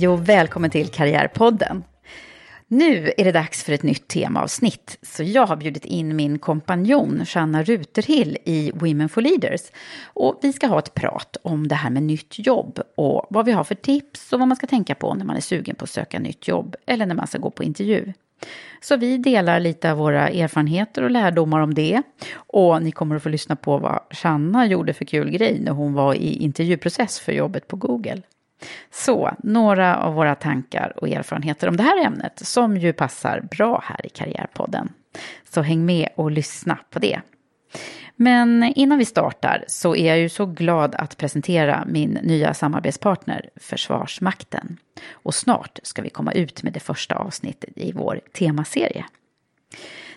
Hej och välkommen till Karriärpodden. Nu är det dags för ett nytt temaavsnitt, så jag har bjudit in min kompanjon Shanna Ruterhill i Women for Leaders. Och vi ska ha ett prat om det här med nytt jobb och vad vi har för tips och vad man ska tänka på när man är sugen på att söka nytt jobb eller när man ska gå på intervju. Så vi delar lite av våra erfarenheter och lärdomar om det. Och ni kommer att få lyssna på vad Shanna gjorde för kul grej när hon var i intervjuprocess för jobbet på Google. Så, några av våra tankar och erfarenheter om det här ämnet som ju passar bra här i Karriärpodden. Så häng med och lyssna på det. Men innan vi startar så är jag ju så glad att presentera min nya samarbetspartner Försvarsmakten. Och snart ska vi komma ut med det första avsnittet i vår temaserie.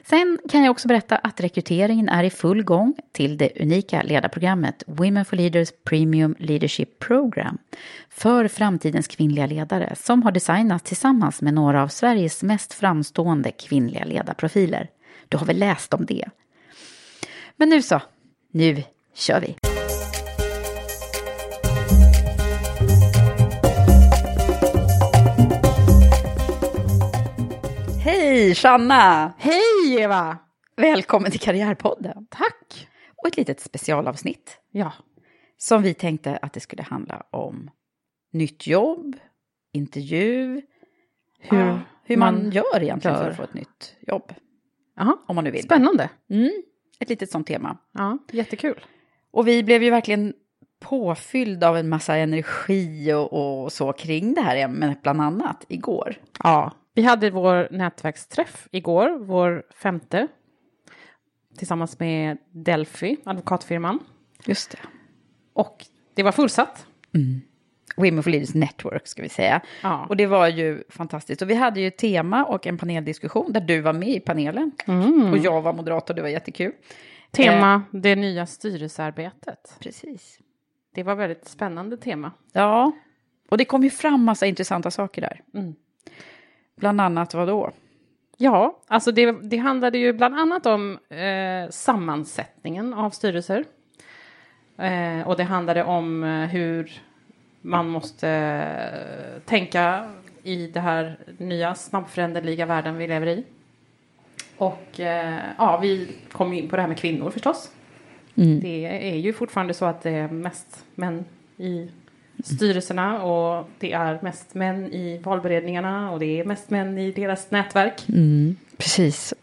Sen kan jag också berätta att rekryteringen är i full gång till det unika ledarprogrammet Women for Leaders Premium Leadership Program för framtidens kvinnliga ledare som har designats tillsammans med några av Sveriges mest framstående kvinnliga ledarprofiler. Du har väl läst om det? Men nu så, nu kör vi! Hej Shanna! Hej Eva! Välkommen till Karriärpodden. Tack! Och ett litet specialavsnitt Ja, som vi tänkte att det skulle handla om nytt jobb, intervju, hur, Ja, hur man, man gör egentligen för gör. att få ett nytt jobb. Jaha. Om man nu vill. spännande. Mm, ett litet sånt tema. Ja, jättekul. Och vi blev ju verkligen påfyllda av en massa energi och, och så kring det här ämnet, bland annat igår. Ja, vi hade vår nätverksträff igår, vår femte, tillsammans med Delphi, advokatfirman. Just det. Och det var fullsatt. Women for Leaders Network ska vi säga. Ja. Och det var ju fantastiskt. Och vi hade ju ett tema och en paneldiskussion där du var med i panelen. Och jag var moderator, det var jättekul. Tema, det nya styrelsearbetet. Precis. Det var väldigt spännande tema. Ja, och det kom ju fram massa intressanta saker där. Mm. Bland annat vad då? Ja, alltså det, det handlade ju bland annat om eh, sammansättningen av styrelser. Eh, och det handlade om eh, hur man måste eh, tänka i det här nya snabbföränderliga världen vi lever i. Och eh, ja, vi kom in på det här med kvinnor förstås. Det är ju fortfarande så att det är mest män i styrelserna och det är mest män i valberedningarna och det är mest män i deras nätverk. Precis.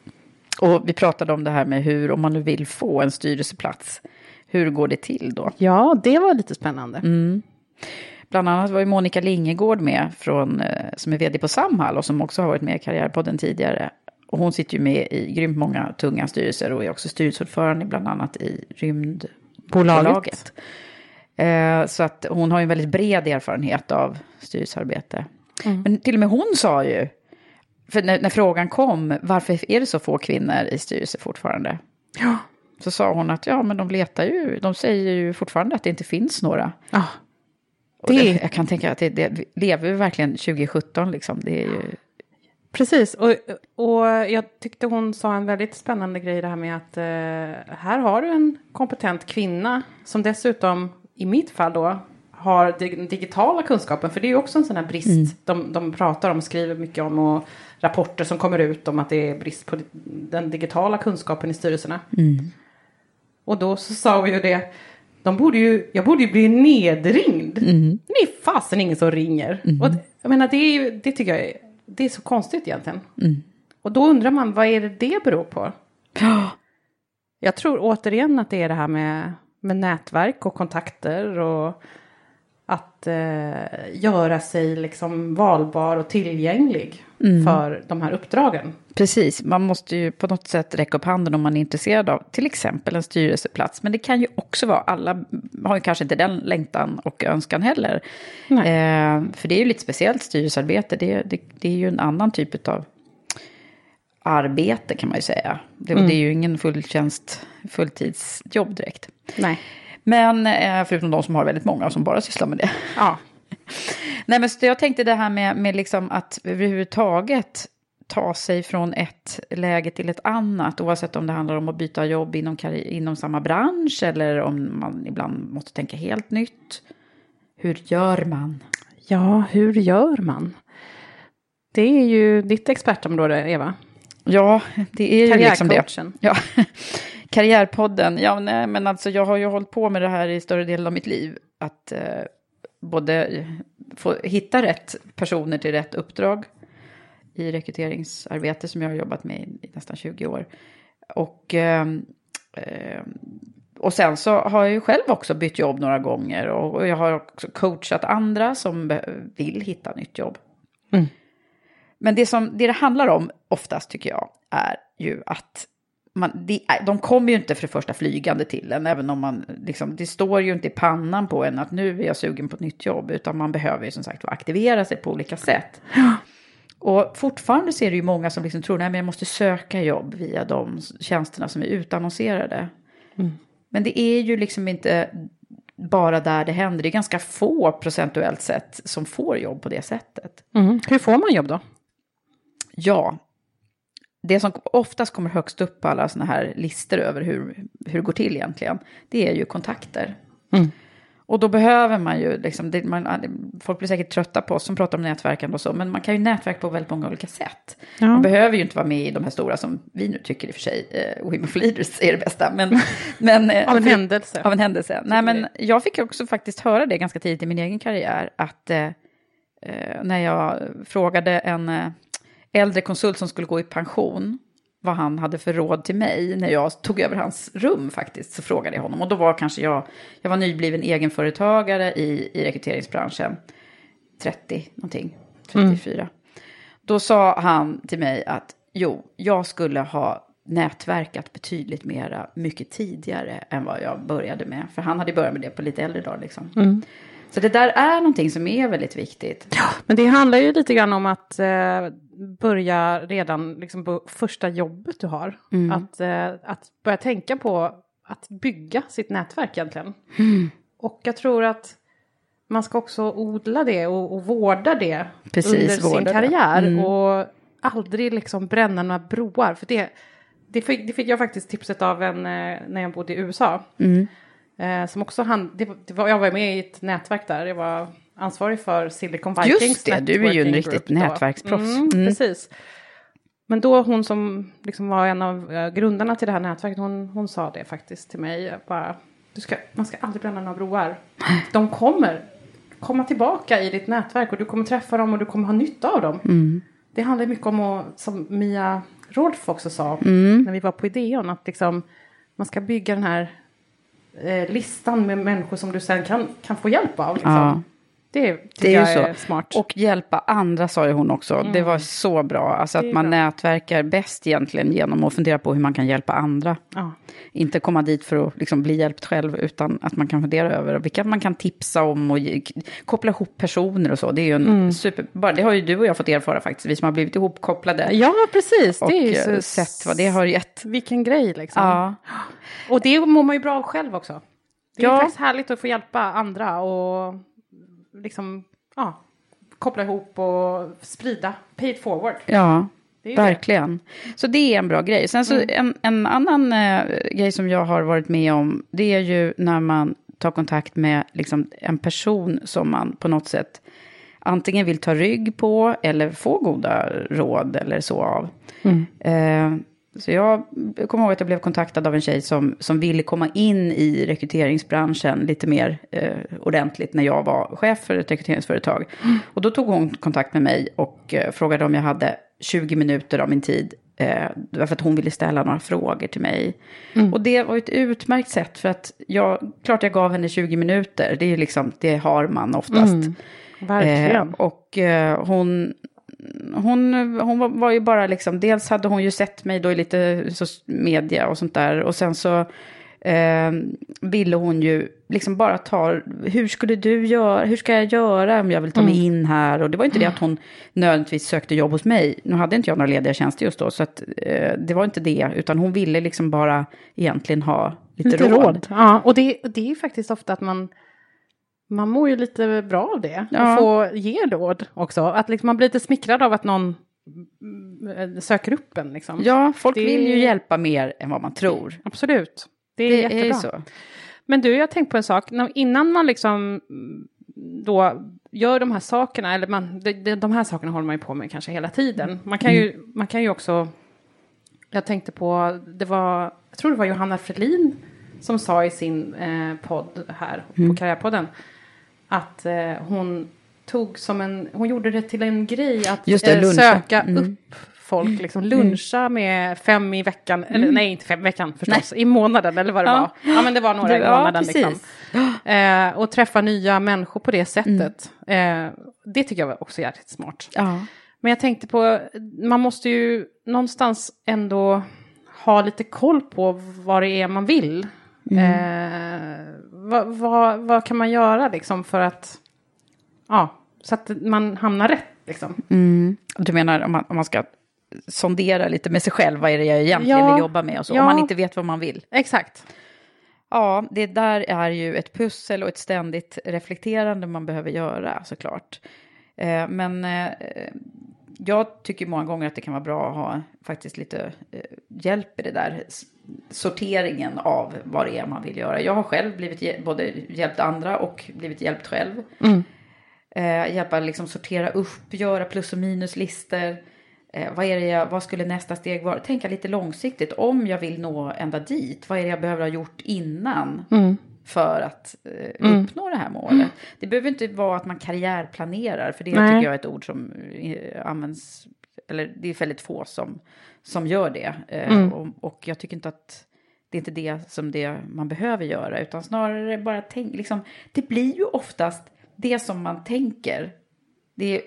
Och vi pratade om det här med hur, om man nu vill få en styrelseplats, hur går det till då? Ja, det var lite spännande. Bland annat var ju Monica Lingegård med, från, eh, som är vd på Samhall och som också har varit med i Karriärpodden tidigare. Och hon sitter ju med i grymt många tunga styrelser och är också styrelseordförande bland annat i Rymdbolaget. Eh, så att hon har ju en väldigt bred erfarenhet av styrelsearbete. Men till och med hon sa ju, för när, när frågan kom, varför är det så få kvinnor i styrelser fortfarande? Ja. Så sa hon att ja, men de letar ju, de säger ju fortfarande att det inte finns några. ja. Det- det, jag kan tänka att det, det lever vi verkligen 2017 liksom. Det är ju, Precis, och, och jag tyckte hon sa en väldigt spännande grej det här med att eh, här har du en kompetent kvinna som dessutom i mitt fall då har den digitala kunskapen, för det är också en sån här brist de, de pratar om, skriver mycket om och rapporter som kommer ut om att det är brist på den digitala kunskapen i styrelserna. Och då så sa vi ju det, de borde ju, jag borde ju bli nedringd. Det är fasen ingen som ringer. Och det- jag menar, det, är ju, det tycker jag är, det är så konstigt egentligen. Och då undrar man, vad är det det beror på? Jag tror återigen att det är det här med, med nätverk och kontakter och att eh, göra sig liksom valbar och tillgänglig för de här uppdragen. precis, man måste ju på något sätt räcka upp handen om man är intresserad av till exempel en styrelseplats. Men det kan ju också vara, alla har ju kanske inte den längtan och önskan heller. Eh, för det är ju lite speciellt styrelsearbete, det, det, det är ju en annan typ av arbete kan man ju säga. Det, det är ju ingen fulltjänst, fulltidsjobb direkt. Nej. Men eh, förutom de som har väldigt många som bara sysslar med det. Ja. Nej, men jag tänkte det här med, med liksom att överhuvudtaget ta sig från ett läge till ett annat, oavsett om det handlar om att byta jobb inom, inom samma bransch eller om man ibland måste tänka helt nytt. Hur gör man? Ja, hur gör man? Det är ju ditt expertområde, Eva. Ja, det är ju liksom det. Ja. Karriärpodden, ja nej, men alltså jag har ju hållit på med det här i större delen av mitt liv. Att eh, både få hitta rätt personer till rätt uppdrag i rekryteringsarbete som jag har jobbat med i, i nästan 20 år. Och, eh, eh, och sen så har jag ju själv också bytt jobb några gånger och, och jag har också coachat andra som vill hitta nytt jobb. Mm. Men det som det, det handlar om oftast tycker jag är ju att man, är- de kommer ju inte för det första flygande till en, även om man, liksom, det står ju inte i pannan på en att nu är jag sugen på ett nytt jobb, utan man behöver ju som sagt aktivera sig på olika sätt. Och fortfarande så är det ju många som liksom tror, nej men jag måste söka jobb via de tjänsterna som är utannonserade. Men det är ju liksom inte bara där det händer, det är ganska få procentuellt sett som får jobb på det sättet. Mm. Hur får man jobb då? Ja, det som oftast kommer högst upp på alla sådana här listor över hur, hur det går till egentligen, det är ju kontakter. Mm. Och då behöver man ju, liksom, det, man, folk blir säkert trötta på oss som pratar om nätverkande och så, men man kan ju nätverka på väldigt många olika sätt. Ja. Man behöver ju inte vara med i de här stora som vi nu tycker i och för sig, eh, Women for Leaders är det bästa. Men, men, eh, Av en händelse. Av en händelse. Nej, men jag fick också faktiskt höra det ganska tidigt i min egen karriär, att eh, eh, när jag frågade en eh, äldre konsult som skulle gå i pension, vad han hade för råd till mig när jag tog över hans rum faktiskt, så frågade jag honom. Och då var kanske jag, jag var nybliven egenföretagare i, i rekryteringsbranschen, 30 någonting, 34. Då sa han till mig att jo, jag skulle ha nätverkat betydligt mera mycket tidigare än vad jag började med. För han hade börjat med det på lite äldre dagar liksom. Så det där är någonting som är väldigt viktigt. Men det handlar ju lite grann om att eh, börja redan liksom på första jobbet du har. Att, eh, att börja tänka på att bygga sitt nätverk egentligen. Och jag tror att man ska också odla det och, och vårda det Precis, under sin vårda det. karriär. Och aldrig liksom bränna några broar. För det, det, fick, det fick jag faktiskt tipset av en eh, när jag bodde i USA. Eh, som också han, det, det var, jag var med i ett nätverk där. Jag var ansvarig för Silicon Vikings Just det, du är ju en riktigt nätverksproffs. Mm, Mm. Precis. Men då hon som liksom var en av eh, grundarna till det här nätverket, hon, hon sa det faktiskt till mig. Bara, du ska, man ska aldrig bränna några broar. De kommer komma tillbaka i ditt nätverk och du kommer träffa dem och du kommer ha nytta av dem. Mm. Det handlar mycket om att, som Mia Rolf också sa Mm. när vi var på Ideon, att liksom, man ska bygga den här eh, listan med människor som du sen kan, kan få hjälp av. Liksom. Ja. Det Det är ju så. är smart. Och hjälpa andra sa ju hon också. Det var så bra. Alltså att man bra. nätverkar bäst egentligen genom att fundera på hur man kan hjälpa andra. ja. Inte komma dit för att liksom bli hjälpt själv, utan att man kan fundera över vilka man kan tipsa om och ge, koppla ihop personer och så. Det är ju en Mm. super... Bara, det har ju du och jag fått erfara faktiskt, vi som har blivit ihopkopplade. ja, precis. och Det är ju eh, så, sett vad det har gett. Vilken grej liksom. Ja, Och det mår man ju bra av själv också. Det är Ja. faktiskt härligt att få hjälpa andra och liksom, ja, koppla ihop och sprida, pay it forward. ja. Ju det. Verkligen. Så det är en bra grej. Sen så en, en annan eh, grej som jag har varit med om, det är ju när man tar kontakt med liksom, en person som man på något sätt antingen vill ta rygg på eller få goda råd eller så av. Eh, så jag kommer ihåg att jag blev kontaktad av en tjej som, som ville komma in i rekryteringsbranschen lite mer eh, ordentligt när jag var chef för ett rekryteringsföretag. Och då tog hon kontakt med mig och eh, frågade om jag hade 20 minuter av min tid. Eh, därför att hon ville ställa några frågor till mig. Och det var ett utmärkt sätt för att jag, klart jag gav henne 20 minuter. Det är liksom, det har man oftast. Verkligen. Eh, och eh, hon, hon, hon var, ju bara liksom, dels hade hon ju sett mig då i lite så, media och sånt där. Och sen så eh, ville hon ju liksom bara ta, hur skulle du göra, hur ska jag göra om jag vill ta mig in här? Och det var inte det att hon nödvändigtvis sökte jobb hos mig. Nu hade inte jag några lediga tjänster just då, så att, eh, det var inte det. Utan hon ville liksom bara egentligen ha lite, Lite råd. råd. Ja, och det, det är ju faktiskt ofta att man, man mår ju lite bra av det. Ja. Och få ge råd också. Att liksom man blir lite smickrad av att någon mm, söker upp en. Liksom. Ja, folk Det- vill ju hjälpa mer än vad man tror. Absolut. Det är Det jättebra. är så. Men du, jag har tänkt på en sak. Innan man liksom, mm, då gör de här sakerna, eller man, de, här sakerna håller man ju på med kanske hela tiden. Man kan ju, man kan ju också, jag tänkte på, det var, jag tror det var Johanna Fredlin som sa i sin eh, podd här på Karriärpodden, att eh, hon tog som en, hon gjorde det till en grej att det, eh, söka Mm. upp folk, liksom luncha med fem i veckan, eller nej inte fem i veckan förstås, i månaden eller vad det Ja. var. Ja men det var några i Ja, månaden liksom. precis. Eh, och träffa nya människor på det sättet. Eh, det tycker jag var också jävligt smart. Ja. Men jag tänkte på, man måste ju någonstans ändå ha lite koll på vad det är man vill. Eh, vad, vad, vad kan man göra liksom för att, ja, så att man hamnar rätt liksom. Mm. Du menar om man, om man ska sondera lite med sig själv, vad är det jag egentligen Ja. vill jobba med och så, Ja. om man inte vet vad man vill. Exakt. Ja, det där är ju ett pussel och ett ständigt reflekterande man behöver göra såklart. Eh, men eh, jag tycker många gånger att det kan vara bra att ha faktiskt lite eh, hjälp i det där sorteringen av vad det är man vill göra. Jag har själv blivit både hjälpt andra och blivit hjälpt själv. Eh, hjälpa liksom sortera upp, göra plus och minuslistor. Eh, vad, är det jag, vad skulle nästa steg vara? Tänka lite långsiktigt. Om jag vill nå ända dit, vad är det jag behöver ha gjort innan? För att eh, uppnå det här målet. Det behöver inte vara att man karriärplanerar, för det Nej. tycker jag är ett ord som eh, används, eller det är väldigt få som, som gör det. Eh, och, och jag tycker inte att det är inte det som det man behöver göra, utan snarare bara tänk, liksom, det blir ju oftast det som man tänker. Det,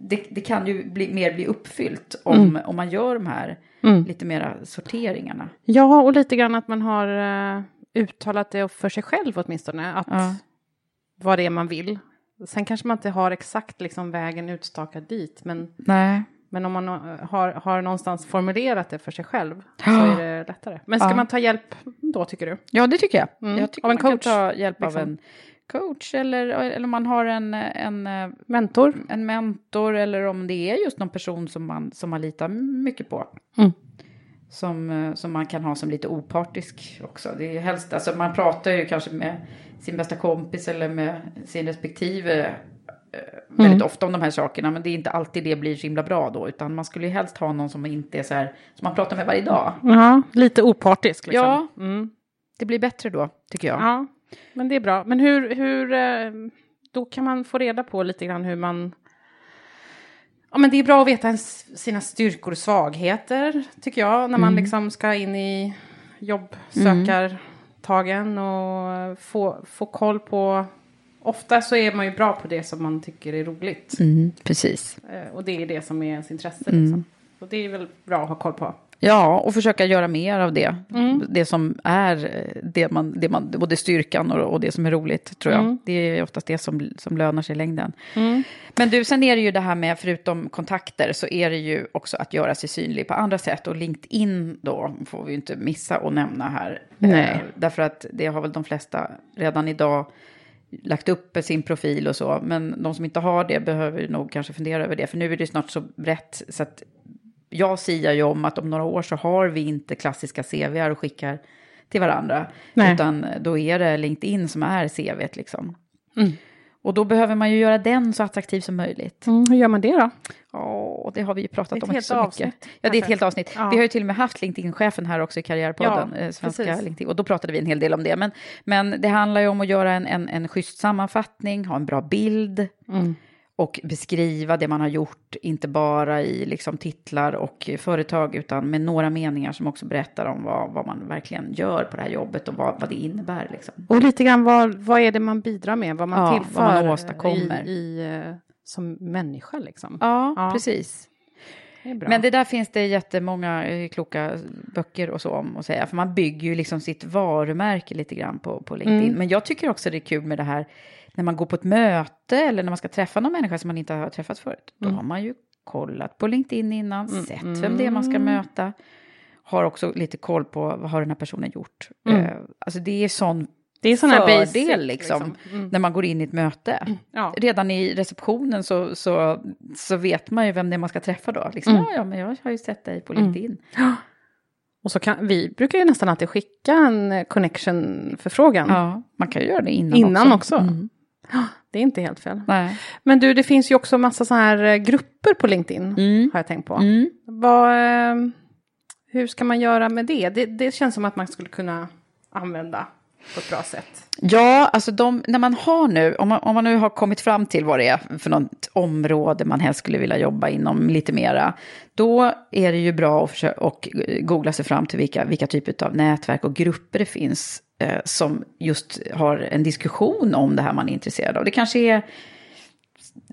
det, det kan ju bli, mer bli uppfyllt om, om man gör de här lite mera sorteringarna. Ja, och lite grann att man har eh, uttalat det för sig själv åtminstone, att Ja. vad det är man vill. Sen kanske man inte har exakt liksom vägen utstakad dit, men, Nej. Men om man eh, har, har någonstans formulerat det för sig själv så är det lättare. Men ska Ja. man ta hjälp då, tycker du? Ja, det tycker jag. Mm. Jag tycker Av en man coach, kan ta hjälp liksom. av en coach eller, eller om man har en, en, Mentor? en mentor eller om det är just någon person som man, som man litar mycket på. Mm. Som, eh, som man kan ha som lite opartisk också. Det är helst, alltså man pratar ju kanske med sin bästa kompis eller med sin respektive eh, väldigt ofta om de här sakerna. Men det är inte alltid det blir så himla bra då. Utan man skulle ju helst ha någon som inte är så här, som man pratar med varje dag. Ja, lite opartisk liksom. Ja. Mm. Det blir bättre då, tycker jag. Ja, men det är bra. Men hur, hur, eh, då kan man få reda på lite grann hur man... Ja, men det är bra att veta ens, sina styrkor och svagheter, tycker jag, när man liksom ska in i jobbsökartagen och få, få koll på... Ofta så är man ju bra på det som man tycker är roligt. Mm, precis. Eh, Och det är det som är ens intresse. Liksom. Och det är väl bra att ha koll på. Ja, och försöka göra mer av det. Mm. Det som är eh, det man, det man, både styrkan och, och det som är roligt, tror jag. Mm. Det är oftast det som, som lönar sig i längden. Men du, sen är det ju det här med, förutom kontakter, så är det ju också att göra sig synlig på andra sätt. Och LinkedIn då får vi ju inte missa att nämna här. Nej. Eh, därför att det har väl de flesta redan idag lagt upp sin profil och så. Men de som inte har det behöver nog kanske fundera över det. För nu är det snart så brett så att jag siar ju om att om några år så har vi inte klassiska CVR och skickar till varandra. Nej. Utan då är det LinkedIn som är CVt liksom. Mm. Och då behöver man ju göra den så attraktiv som möjligt. Mm, hur gör man det då? Ja, det har vi ju pratat om så mycket. avsnitt, Ja, det är ett kanske. helt avsnitt. Ja. Vi har ju till och med haft LinkedIn-chefen här också i Karriärpodden, Ja, eh, svenska precis. LinkedIn. Och då pratade vi en hel del om det. Men, men det handlar ju om att göra en, en, en schysst sammanfattning, ha en bra bild Mm. Och beskriva det man har gjort, inte bara i liksom titlar och företag, utan med några meningar som också berättar om vad, vad man verkligen gör på det här jobbet och vad, vad det innebär. Liksom. Och lite grann vad, vad är det man bidrar med, vad man Ja, tillför vad man åstadkommer. I, i, eh, som människa liksom. Ja, Ja. precis. Det. Men det där finns det jättemånga eh, kloka böcker och så om att säga. För man bygger ju liksom sitt varumärke lite grann på, på LinkedIn. Mm. Men jag tycker också det är kul med det här när man går på ett möte eller när man ska träffa någon människa som man inte har träffat förut. Då Mm. har man ju kollat på LinkedIn innan, sett vem det är man ska möta. Har också lite koll på vad har den här personen gjort. Mm. Eh, alltså det är sån det är sån här fördel basic, liksom, Mm. när man går in i ett möte. Ja. Redan i receptionen så, så, så vet man ju vem det är man ska träffa då. Liksom, Mm. ja, ja, men jag har ju sett dig på LinkedIn. Och så kan, vi brukar ju nästan alltid skicka en connection-förfrågan. Ja, man kan ju göra det innan, Innan också. Mm. Det är inte helt fel. Nej. Men du, det finns ju också massa så här eh, grupper på LinkedIn, Mm. har jag tänkt på. Mm. Vad, eh, hur ska man göra med det? det? Det känns som att man skulle kunna använda på ett bra sätt. Ja, alltså de, när man har nu, om man, om man nu har kommit fram till vad det är för något område man helst skulle vilja jobba inom lite mera, då är det ju bra att försöka, och googla sig fram till vilka, vilka typer av nätverk och grupper det finns eh, som just har en diskussion om det här man är intresserad av. Det kanske är,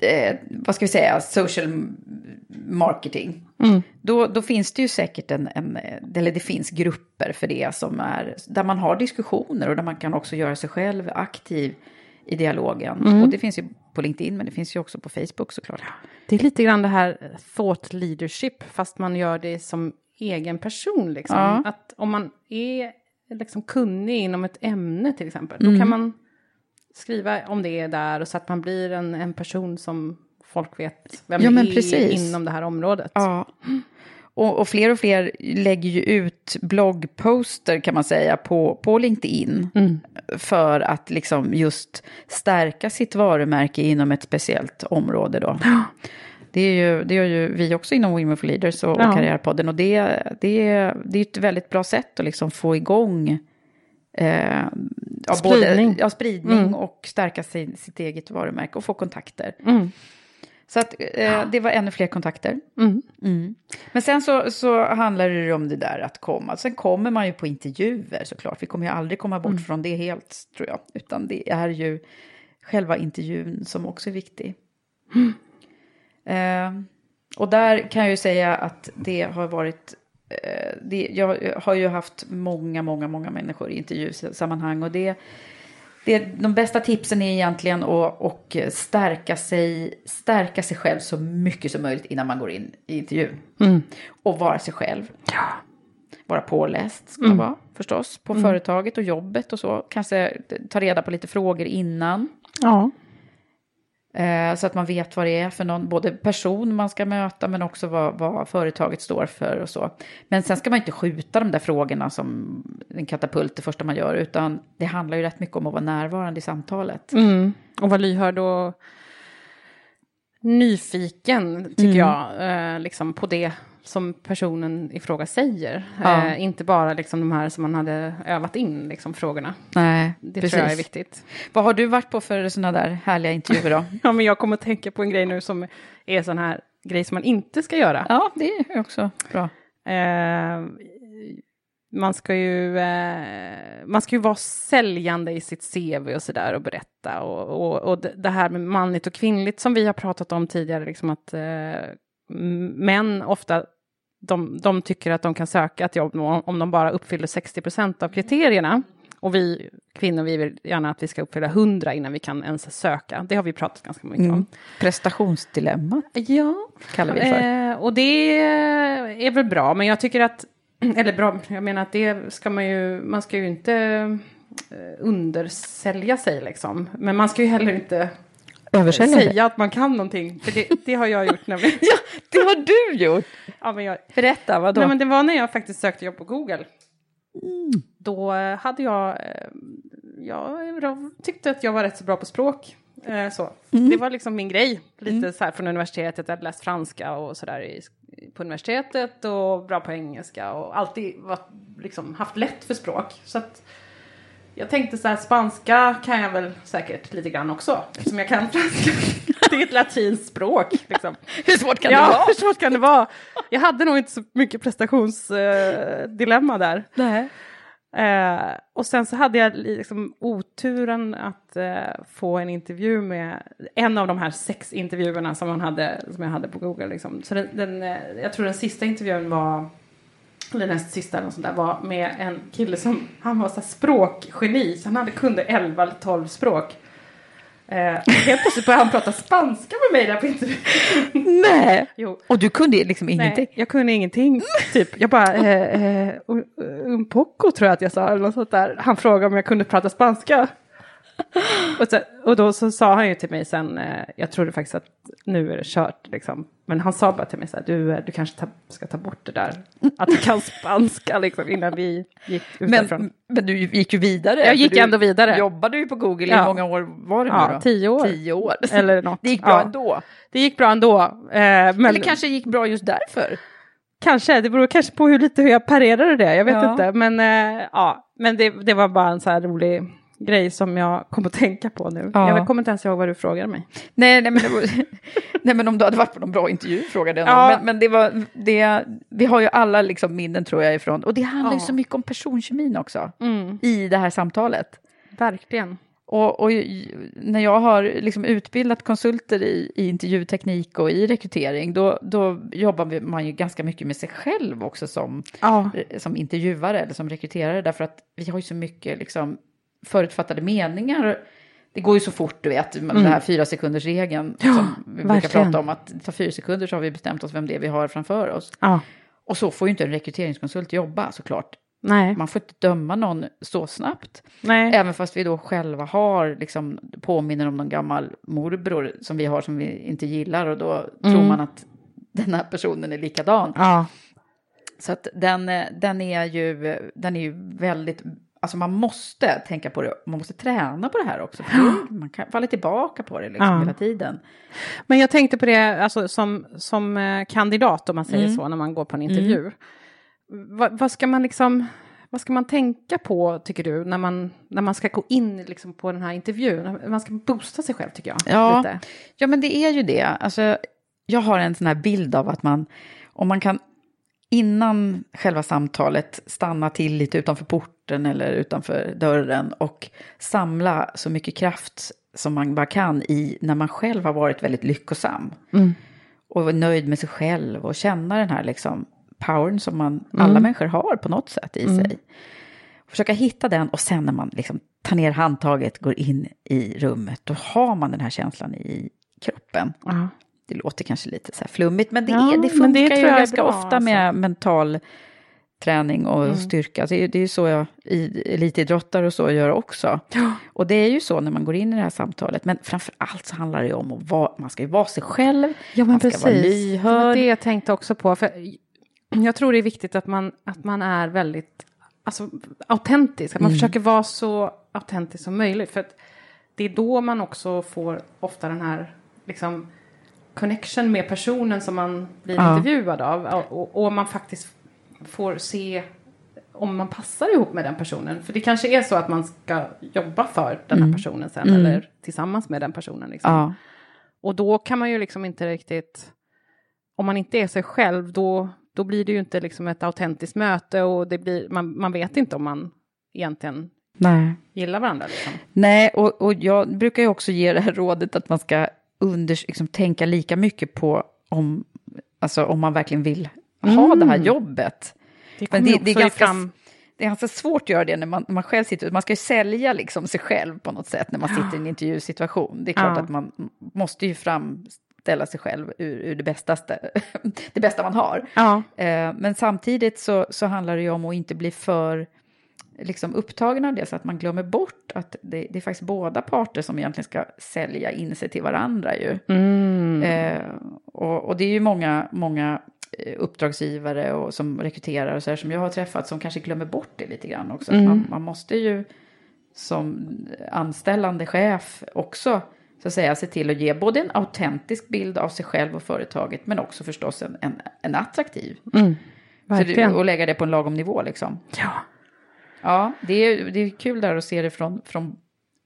eh, vad ska vi säga, social marketing. Då, då finns det ju säkert en, en, eller det finns grupper för det som är, där man har diskussioner och där man kan också göra sig själv aktiv i dialogen. Och det finns ju på LinkedIn men det finns ju också på Facebook såklart. Det är lite grann det här thought leadership, fast man gör det som egen person. Liksom. Ja. Att om man är liksom kunnig inom ett ämne till exempel, då kan man skriva om det är där och så att man blir en, en person som folk vet vem Ja, men är precis. inom det här området. Ja. Och, och fler och fler lägger ju ut bloggposter kan man säga på, på LinkedIn. För att liksom just stärka sitt varumärke inom ett speciellt område då. Det, är ju, det gör ju vi också inom Women for Leaders och, Ja. och Karriärpodden. Och det, det, är- det är ett väldigt bra sätt att liksom få igång eh, ja, Spridning. Både, ja, spridning Mm. och stärka sin, sitt eget varumärke och få kontakter. Mm. Så att, eh, det var ännu fler kontakter. Mm. Mm. Men sen så, så handlar det om det där att komma. Sen kommer man ju på intervjuer såklart. Vi kommer ju aldrig komma bort från det helt tror jag. Utan det är ju själva intervjun som också är viktig. Eh, och där kan jag ju säga att det har varit... Eh, det, jag har ju haft många, många, många människor i intervjusammanhang. Och det, det, de bästa tipsen är egentligen att och stärka, sig, stärka sig själv så mycket som möjligt innan man går in i intervjun. Och vara sig själv. Ja. Vara påläst ska man vara förstås. På företaget och jobbet och så. Kanske ta reda på lite frågor innan. ja. Eh, så att man vet vad det är för någon, både person man ska möta men också vad, vad företaget står för och så. Men sen ska man inte skjuta de där frågorna som en katapult det första man gör, utan det handlar ju rätt mycket om att vara närvarande i samtalet. Mm. Och vara lyhörd och nyfiken, tycker jag, eh, liksom på det som personen i fråga säger. Ja. Eh, inte bara liksom de här som man hade övat in, liksom, frågorna. Nej, Det tror jag är viktigt. Vad har du varit på för sådana där härliga intervjuer då? Ja, men jag kommer att tänka på en grej nu som är sån här grej som man inte ska göra. ja, det är också bra. Eh, man ska ju, eh, man ska ju vara säljande i sitt CV och sådär och berätta. Och, och, och det här med manligt och kvinnligt som vi har pratat om tidigare, liksom att eh, män ofta de, de tycker att de kan söka ett jobb om de bara uppfyller 60 procent av kriterierna. Och vi kvinnor, vi vill gärna att vi ska uppfylla 100 innan vi kan ens söka. Det har vi pratat ganska mycket om. Prestationsdilemma Ja, kallar vi det för. Eh, och det är väl bra, men jag tycker att, eller bra, jag menar att det ska man ju, man ska ju inte eh, undersälja sig liksom. Men man ska ju heller inte Översälja säga att man kan någonting, för det, det har jag gjort nämligen. Ja, det har du gjort! ja, men jag, Berätta, vad då? nej, men det var när jag faktiskt sökte jobb på Google. Då eh, hade jag, eh, jag tyckte att jag var rätt så bra på språk. Eh, Så. Det var liksom min grej, lite så här från universitetet. Jag hade läst franska och sådär i- på universitetet och bra på engelska och alltid var, liksom, haft lätt för språk. Så att jag tänkte så här, spanska kan jag väl säkert lite grann också, eftersom jag kan franska. Det är ett latinskt språk. Liksom. Hur svårt kan ja, det vara? hur svårt kan det vara? Jag hade nog inte så mycket prestationsdilemma eh, där. Nej. Eh, och sen så hade jag liksom oturen att eh, få en intervju med en av de här sex intervjuerna som, man hade, som jag hade på Google. Liksom. Så den, den, eh, jag tror den sista intervjun var, eller näst sista eller sånt där, var med en kille som, han var så språkgeni, så han hade kunde 11 eller 12 språk. Eh, helt plötsligt började han prata spanska med mig där på intervjun. Nej! Jo, Och du kunde liksom ingenting? Nej, jag kunde ingenting. Typ. Jag bara, eh, eh, un- un poco tror jag att jag sa, eller något sånt där. Han frågade om jag kunde prata spanska. och, så, och då så sa han ju till mig sen, eh, jag trodde faktiskt att nu är det kört liksom. Men han sa bara till mig så här, du, eh, du kanske ta, ska ta bort det där, att du kan spanska liksom innan vi gick ut därifrån. Men, men du gick ju vidare. Jag gick du ändå vidare. jobbade ju på Google i Ja. många år var det nu Ja, då? tio år. Tio år. Eller något. Det gick bra Ja. ändå. Det gick bra ändå. Eh, men Eller kanske gick bra just därför. Kanske, det beror kanske på hur lite hur jag parerade det, jag vet Ja. inte. Men, eh, ja, men det, det var bara en så här rolig grej som jag kom att tänka på nu. Ja. Jag kommer inte ens ihåg vad du frågade mig. Nej, nej, men, nej, men om du hade varit på någon bra intervju frågade jag. Ja. Men, men det var, det, vi har ju alla liksom minnen tror jag ifrån. Och det handlar ju Ja. så mycket om personkemin också. Mm, I det här samtalet. verkligen. Och, och ju- när jag har liksom utbildat konsulter i, i intervjuteknik och i rekrytering, då, då jobbar man ju ganska mycket med sig själv också som, Ja. som intervjuare eller som rekryterare, därför att vi har ju så mycket liksom, förutfattade meningar. Det går ju så fort, du vet, den här fyra sekunders regeln Ja, som vi brukar verkligen. prata om, att det tar fyra sekunder så har vi bestämt oss vem det är vi har framför oss. ja. Och så får ju inte en rekryteringskonsult jobba såklart. Nej. Man får inte döma någon så snabbt. Nej. Även fast vi då själva har liksom påminner om någon gammal morbror som vi har som vi inte gillar och då tror man att den här personen är likadan. Ja. Så att den, eh, den, är ju, den är ju väldigt, alltså man måste tänka på det, man måste träna på det här också. Man kan falla tillbaka på det liksom Ja. hela tiden. Men jag tänkte på det alltså, som, som eh, kandidat, om man säger Mm. så, när man går på en intervju. Va, vad ska man liksom... Vad ska man tänka på, tycker du, när man, när man ska gå in liksom, på den här intervjun? Man ska boosta sig själv, tycker jag. Ja. Lite. Ja, men det är ju det. Alltså, jag har en sån här bild av att man, om man kan innan själva samtalet stanna till lite utanför porten eller utanför dörren och samla så mycket kraft som man bara kan i när man själv har varit väldigt lyckosam. Mm. Och nöjd med sig själv och känna den här liksom powern som man, alla människor har på något sätt i sig. Försöka hitta den och sen när man liksom tar ner handtaget, går in i rummet, då har man den här känslan i kroppen. Ja. Det låter kanske lite så här flummigt, men det, Ja, är, det men funkar det ju tror jag är ganska bra, alltså. ofta med mental träning och Mm. styrka. Det är, ju- det är ju så jag, i, elitidrottare och så gör också. Och det är ju så när man går in i det här samtalet. Men framför allt så handlar det ju om att vara, man ska ju vara sig själv. Ja, men man ska precis. vara Det var lyhörd. det jag tänkte också på. För jag tror det är viktigt att man, att man är väldigt alltså, autentisk. Att man försöker vara så autentisk som möjligt. För det är då man också får ofta den här liksom, connection med personen som man blir Ja. intervjuad av. Och, och man faktiskt får se om man passar ihop med den personen. För det kanske är så att man ska jobba för den här personen sen. Eller tillsammans med den personen. Liksom. Ja. Och då kan man ju liksom inte riktigt, om man inte är sig själv, då, då blir det ju inte liksom ett autentiskt möte och det blir, man, man vet inte om man egentligen Nej. gillar varandra. Liksom. Nej, och, och jag brukar ju också ge det här rådet att man ska under, liksom, tänka lika mycket på om, alltså, om man verkligen vill ha det här jobbet. Det Men det, det, är ganska, fram, det är ganska svårt att göra det när man, när man själv sitter, man ska ju sälja liksom sig själv på något sätt när man sitter i en intervjusituation. Det är klart Ja. att man måste ju framställa sig själv ur, ur det, bästaste, det bästa man har. ja, Eh, men samtidigt så, så handlar det ju om att inte bli för liksom, upptagen av det så att man glömmer bort att det, det är faktiskt båda parter som egentligen ska sälja in sig till varandra ju. mm, Eh, och, och det är ju många, många eh, uppdragsgivare och som rekryterar och så här som jag har träffat som kanske glömmer bort det lite grann också. Att Man, man måste ju som anställande chef också så att säga se till att ge både en autentisk bild av sig själv och företaget men också förstås en, en, en attraktiv. mm, Så det, och lägga det på en lagom nivå liksom. ja. Ja, det är, det är kul där att se det från, från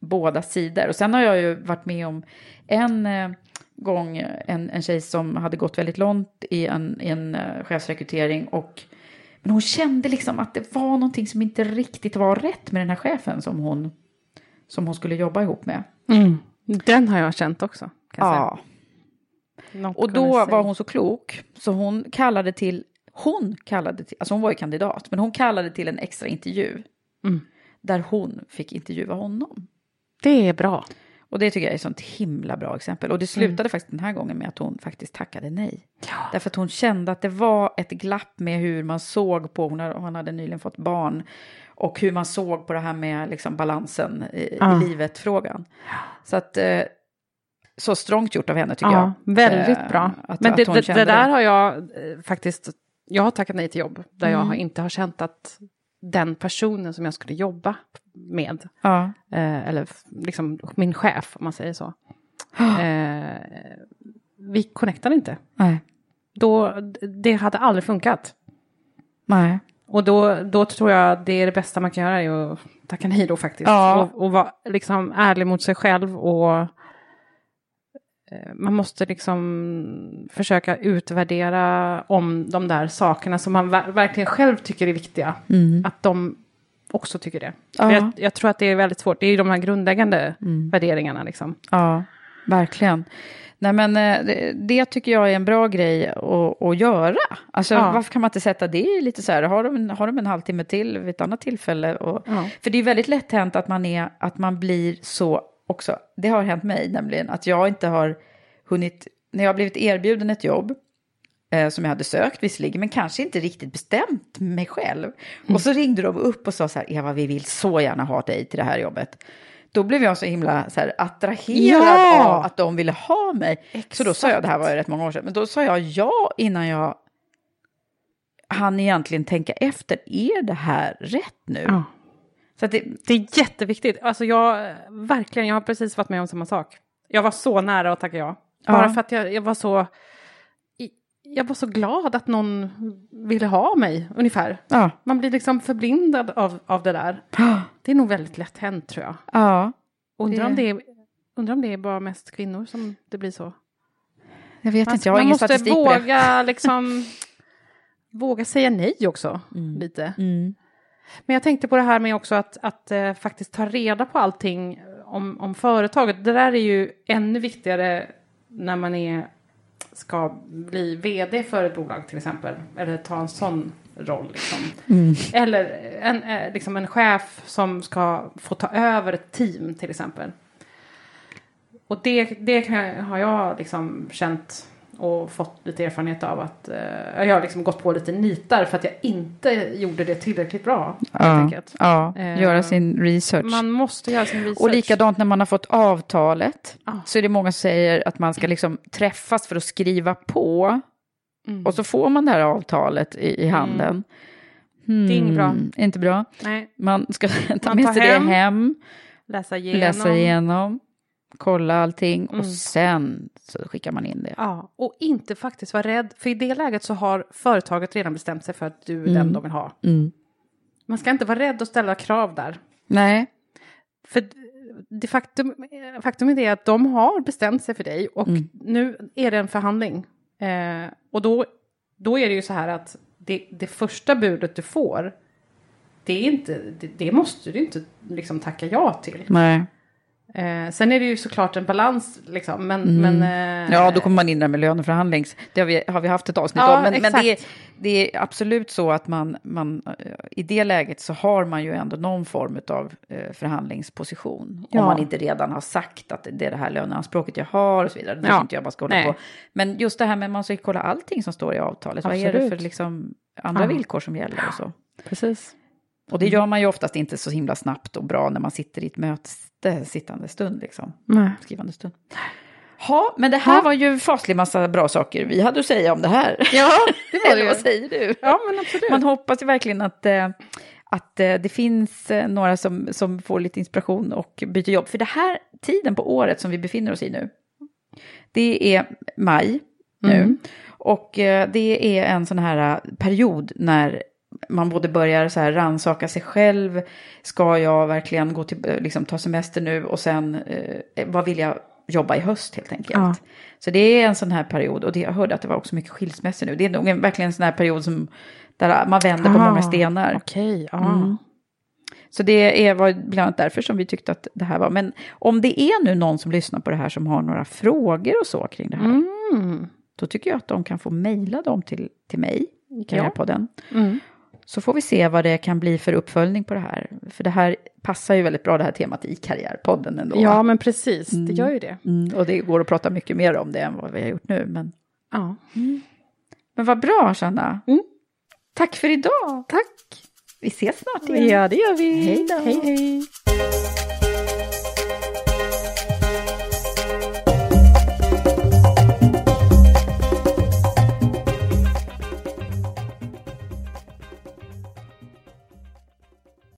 båda sidor. Och sen har jag ju varit med om en eh, gång en, en tjej som hade gått väldigt långt i en, i en eh, chefsrekrytering och men hon kände liksom att det var någonting som inte riktigt var rätt med den här chefen som hon, som hon skulle jobba ihop med. Mm. Den har jag känt också. Ja, och då var hon så klok så hon kallade till, hon kallade till, alltså hon var ju kandidat, men hon kallade till en extra intervju Mm. där hon fick intervjua honom. Det är bra. Och det tycker jag är ett sånt himla bra exempel. Och det slutade faktiskt den här gången med att hon faktiskt tackade nej. Därför att hon kände att det var ett glapp med hur man såg på, hon hade, hon hade nyligen fått barn. Och hur man såg på det här med liksom balansen i, Ja. i livet-frågan. Så att, eh, så strångt gjort av henne tycker Ja, jag. väldigt Eh, bra. Att, Men att det, hon det, det där har jag eh, faktiskt, jag har tackat nej till jobb där jag Mm. har inte har känt att den personen som jag skulle jobba med, Ja. eh, eller liksom min chef om man säger så, eh, vi connectade inte. Nej. Då, det hade aldrig funkat. Nej. Och då, då tror jag det är det bästa man kan göra är att tacka nej då faktiskt. Ja. Och, och vara liksom ärlig mot sig själv och man måste liksom försöka utvärdera om de där sakerna som man ver- verkligen själv tycker är viktiga. Mm. Att de också tycker det. Ja. Jag, jag tror att det är väldigt svårt. Det är ju de här grundläggande Mm. värderingarna liksom. Ja, verkligen. Nej men eh, det, det tycker jag är en bra grej att, att göra. Alltså Ja. varför kan man inte sätta det i lite så här, har de, har de en halvtimme till vid ett annat tillfälle? Och, Ja. För det är väldigt lätt hänt att man, är, att man blir så också, det har hänt mig nämligen, att jag inte har hunnit, när jag har blivit erbjuden ett jobb, eh, som jag hade sökt visserligen, men kanske inte riktigt bestämt mig själv. Och så ringde de upp och sa så här, Eva, vi vill så gärna ha dig till det här jobbet. Då blev jag så himla så här, attraherad Ja! av att de ville ha mig. Så då sa jag, det här var ju rätt många år sedan, men då sa jag ja innan jag hann egentligen tänka efter, är det här rätt nu? Ja. Så det, Det är jätteviktigt. Alltså jag, verkligen, jag har precis varit med om samma sak. Jag var så nära att tacka ja. Bara Ja. för att jag, jag var så... Jag var så glad att någon ville ha mig, ungefär. ja. Man blir liksom förblindad av, av det där. Det är nog väldigt lätt hänt, tror jag. ja, Undrar, om Det- är, undrar om det är bara mest kvinnor som det blir så. jag vet Man, inte, jag har man ingen måste statistik på det. våga, liksom, våga säga nej också, lite. Mm. Men jag tänkte på det här med också att, att eh, faktiskt ta reda på allting om, om företaget. Det där är ju ännu viktigare när man är, ska bli vd för ett bolag till exempel. Eller ta en sån roll. Liksom. Eller en, eh, liksom en chef som ska få ta över ett team till exempel. Och det, det kan jag, har jag liksom känt och fått lite erfarenhet av att eh, jag har liksom gått på lite nitar för att jag inte gjorde det tillräckligt bra. Ja, ja. Eh, göra sin research. Man måste göra sin research. Och likadant när man har fått avtalet Ja. så är det många som säger att man ska liksom träffas för att skriva på. Mm. Och så får man det här avtalet i, i handen. Hmm, Det är inget bra. Inte bra. Nej, Man ska ta Man med sig hem, det hem, läsa igenom. läsa igenom, kolla allting Mm. och sen så skickar man in det. Ja, och inte faktiskt vara rädd. För i det läget så har företaget redan bestämt sig för att du är Mm. den de vill ha. Mm. Man ska inte vara rädd att ställa krav där. Nej, För det faktum, faktumet är att de har bestämt sig för dig och Mm. nu är det en förhandling. Eh, och då, då är det ju så här att det, det första budet du får, det, är inte, det, det måste du inte liksom tacka ja till. nej. Eh, sen är det ju såklart en balans, liksom, men... men eh, Mm. Ja, då kommer man in där med löneförhandlings. Det har vi, har vi haft ett avsnitt Ja, om. Men, men det, är, det är absolut så att man, man, eh, i det läget så har man ju ändå någon form av eh, förhandlingsposition. Ja. Om man inte redan har sagt att det är det här löneanspråket jag har och så vidare. Det Ja. inte jag bara ska hålla Nej. på. Men just det här med att man ska kolla allting som står i avtalet. Vad är det Absolut. för liksom, andra Ja. villkor som gäller och så. Precis. Och det gör man ju oftast inte så himla snabbt och bra när man sitter i ett möte sittande stund liksom Nej. skrivande stund. Ja, men det här Ja. var ju faslig massa bra saker vi hade att säga om det här. Ja, det var det vad säger du? Ja, men absolut. Man hoppas ju verkligen att, eh, att eh, det finns eh, några som, som får lite inspiration och byter jobb. För det här tiden på året som vi befinner oss i nu, det är maj nu. Mm. Och det är en sån här period när man både börjar så här rannsaka sig själv. Ska jag verkligen gå till, eh, liksom, ta semester nu och sen eh, vad vill jag jobba i höst helt enkelt. Ja. Så det är en sån här period och det, jag hörde att det var också mycket skilsmässor nu. Det är nog en, verkligen en sån här period som, där man vänder på Ah, många stenar. Okej, ja. Mm. Så det är, var bland annat därför som vi tyckte att det här var. Men om det är nu någon som lyssnar på det här som har några frågor och så kring det här. Mm. Då tycker jag att de kan få mejla dem till, till mig, Karriärpodden. Mm. Så får vi se vad det kan bli för uppföljning på det här. För det här passar ju väldigt bra det här temat i Karriärpodden ändå. Ja, men precis. Det gör ju det. Mm, och det går att prata mycket mer om det än vad vi har gjort nu. Men, Ja. men vad bra, Sanna. Mm. Tack för idag. Tack. Vi ses snart igen. Ja, det gör vi. Hej då. Hej, hej.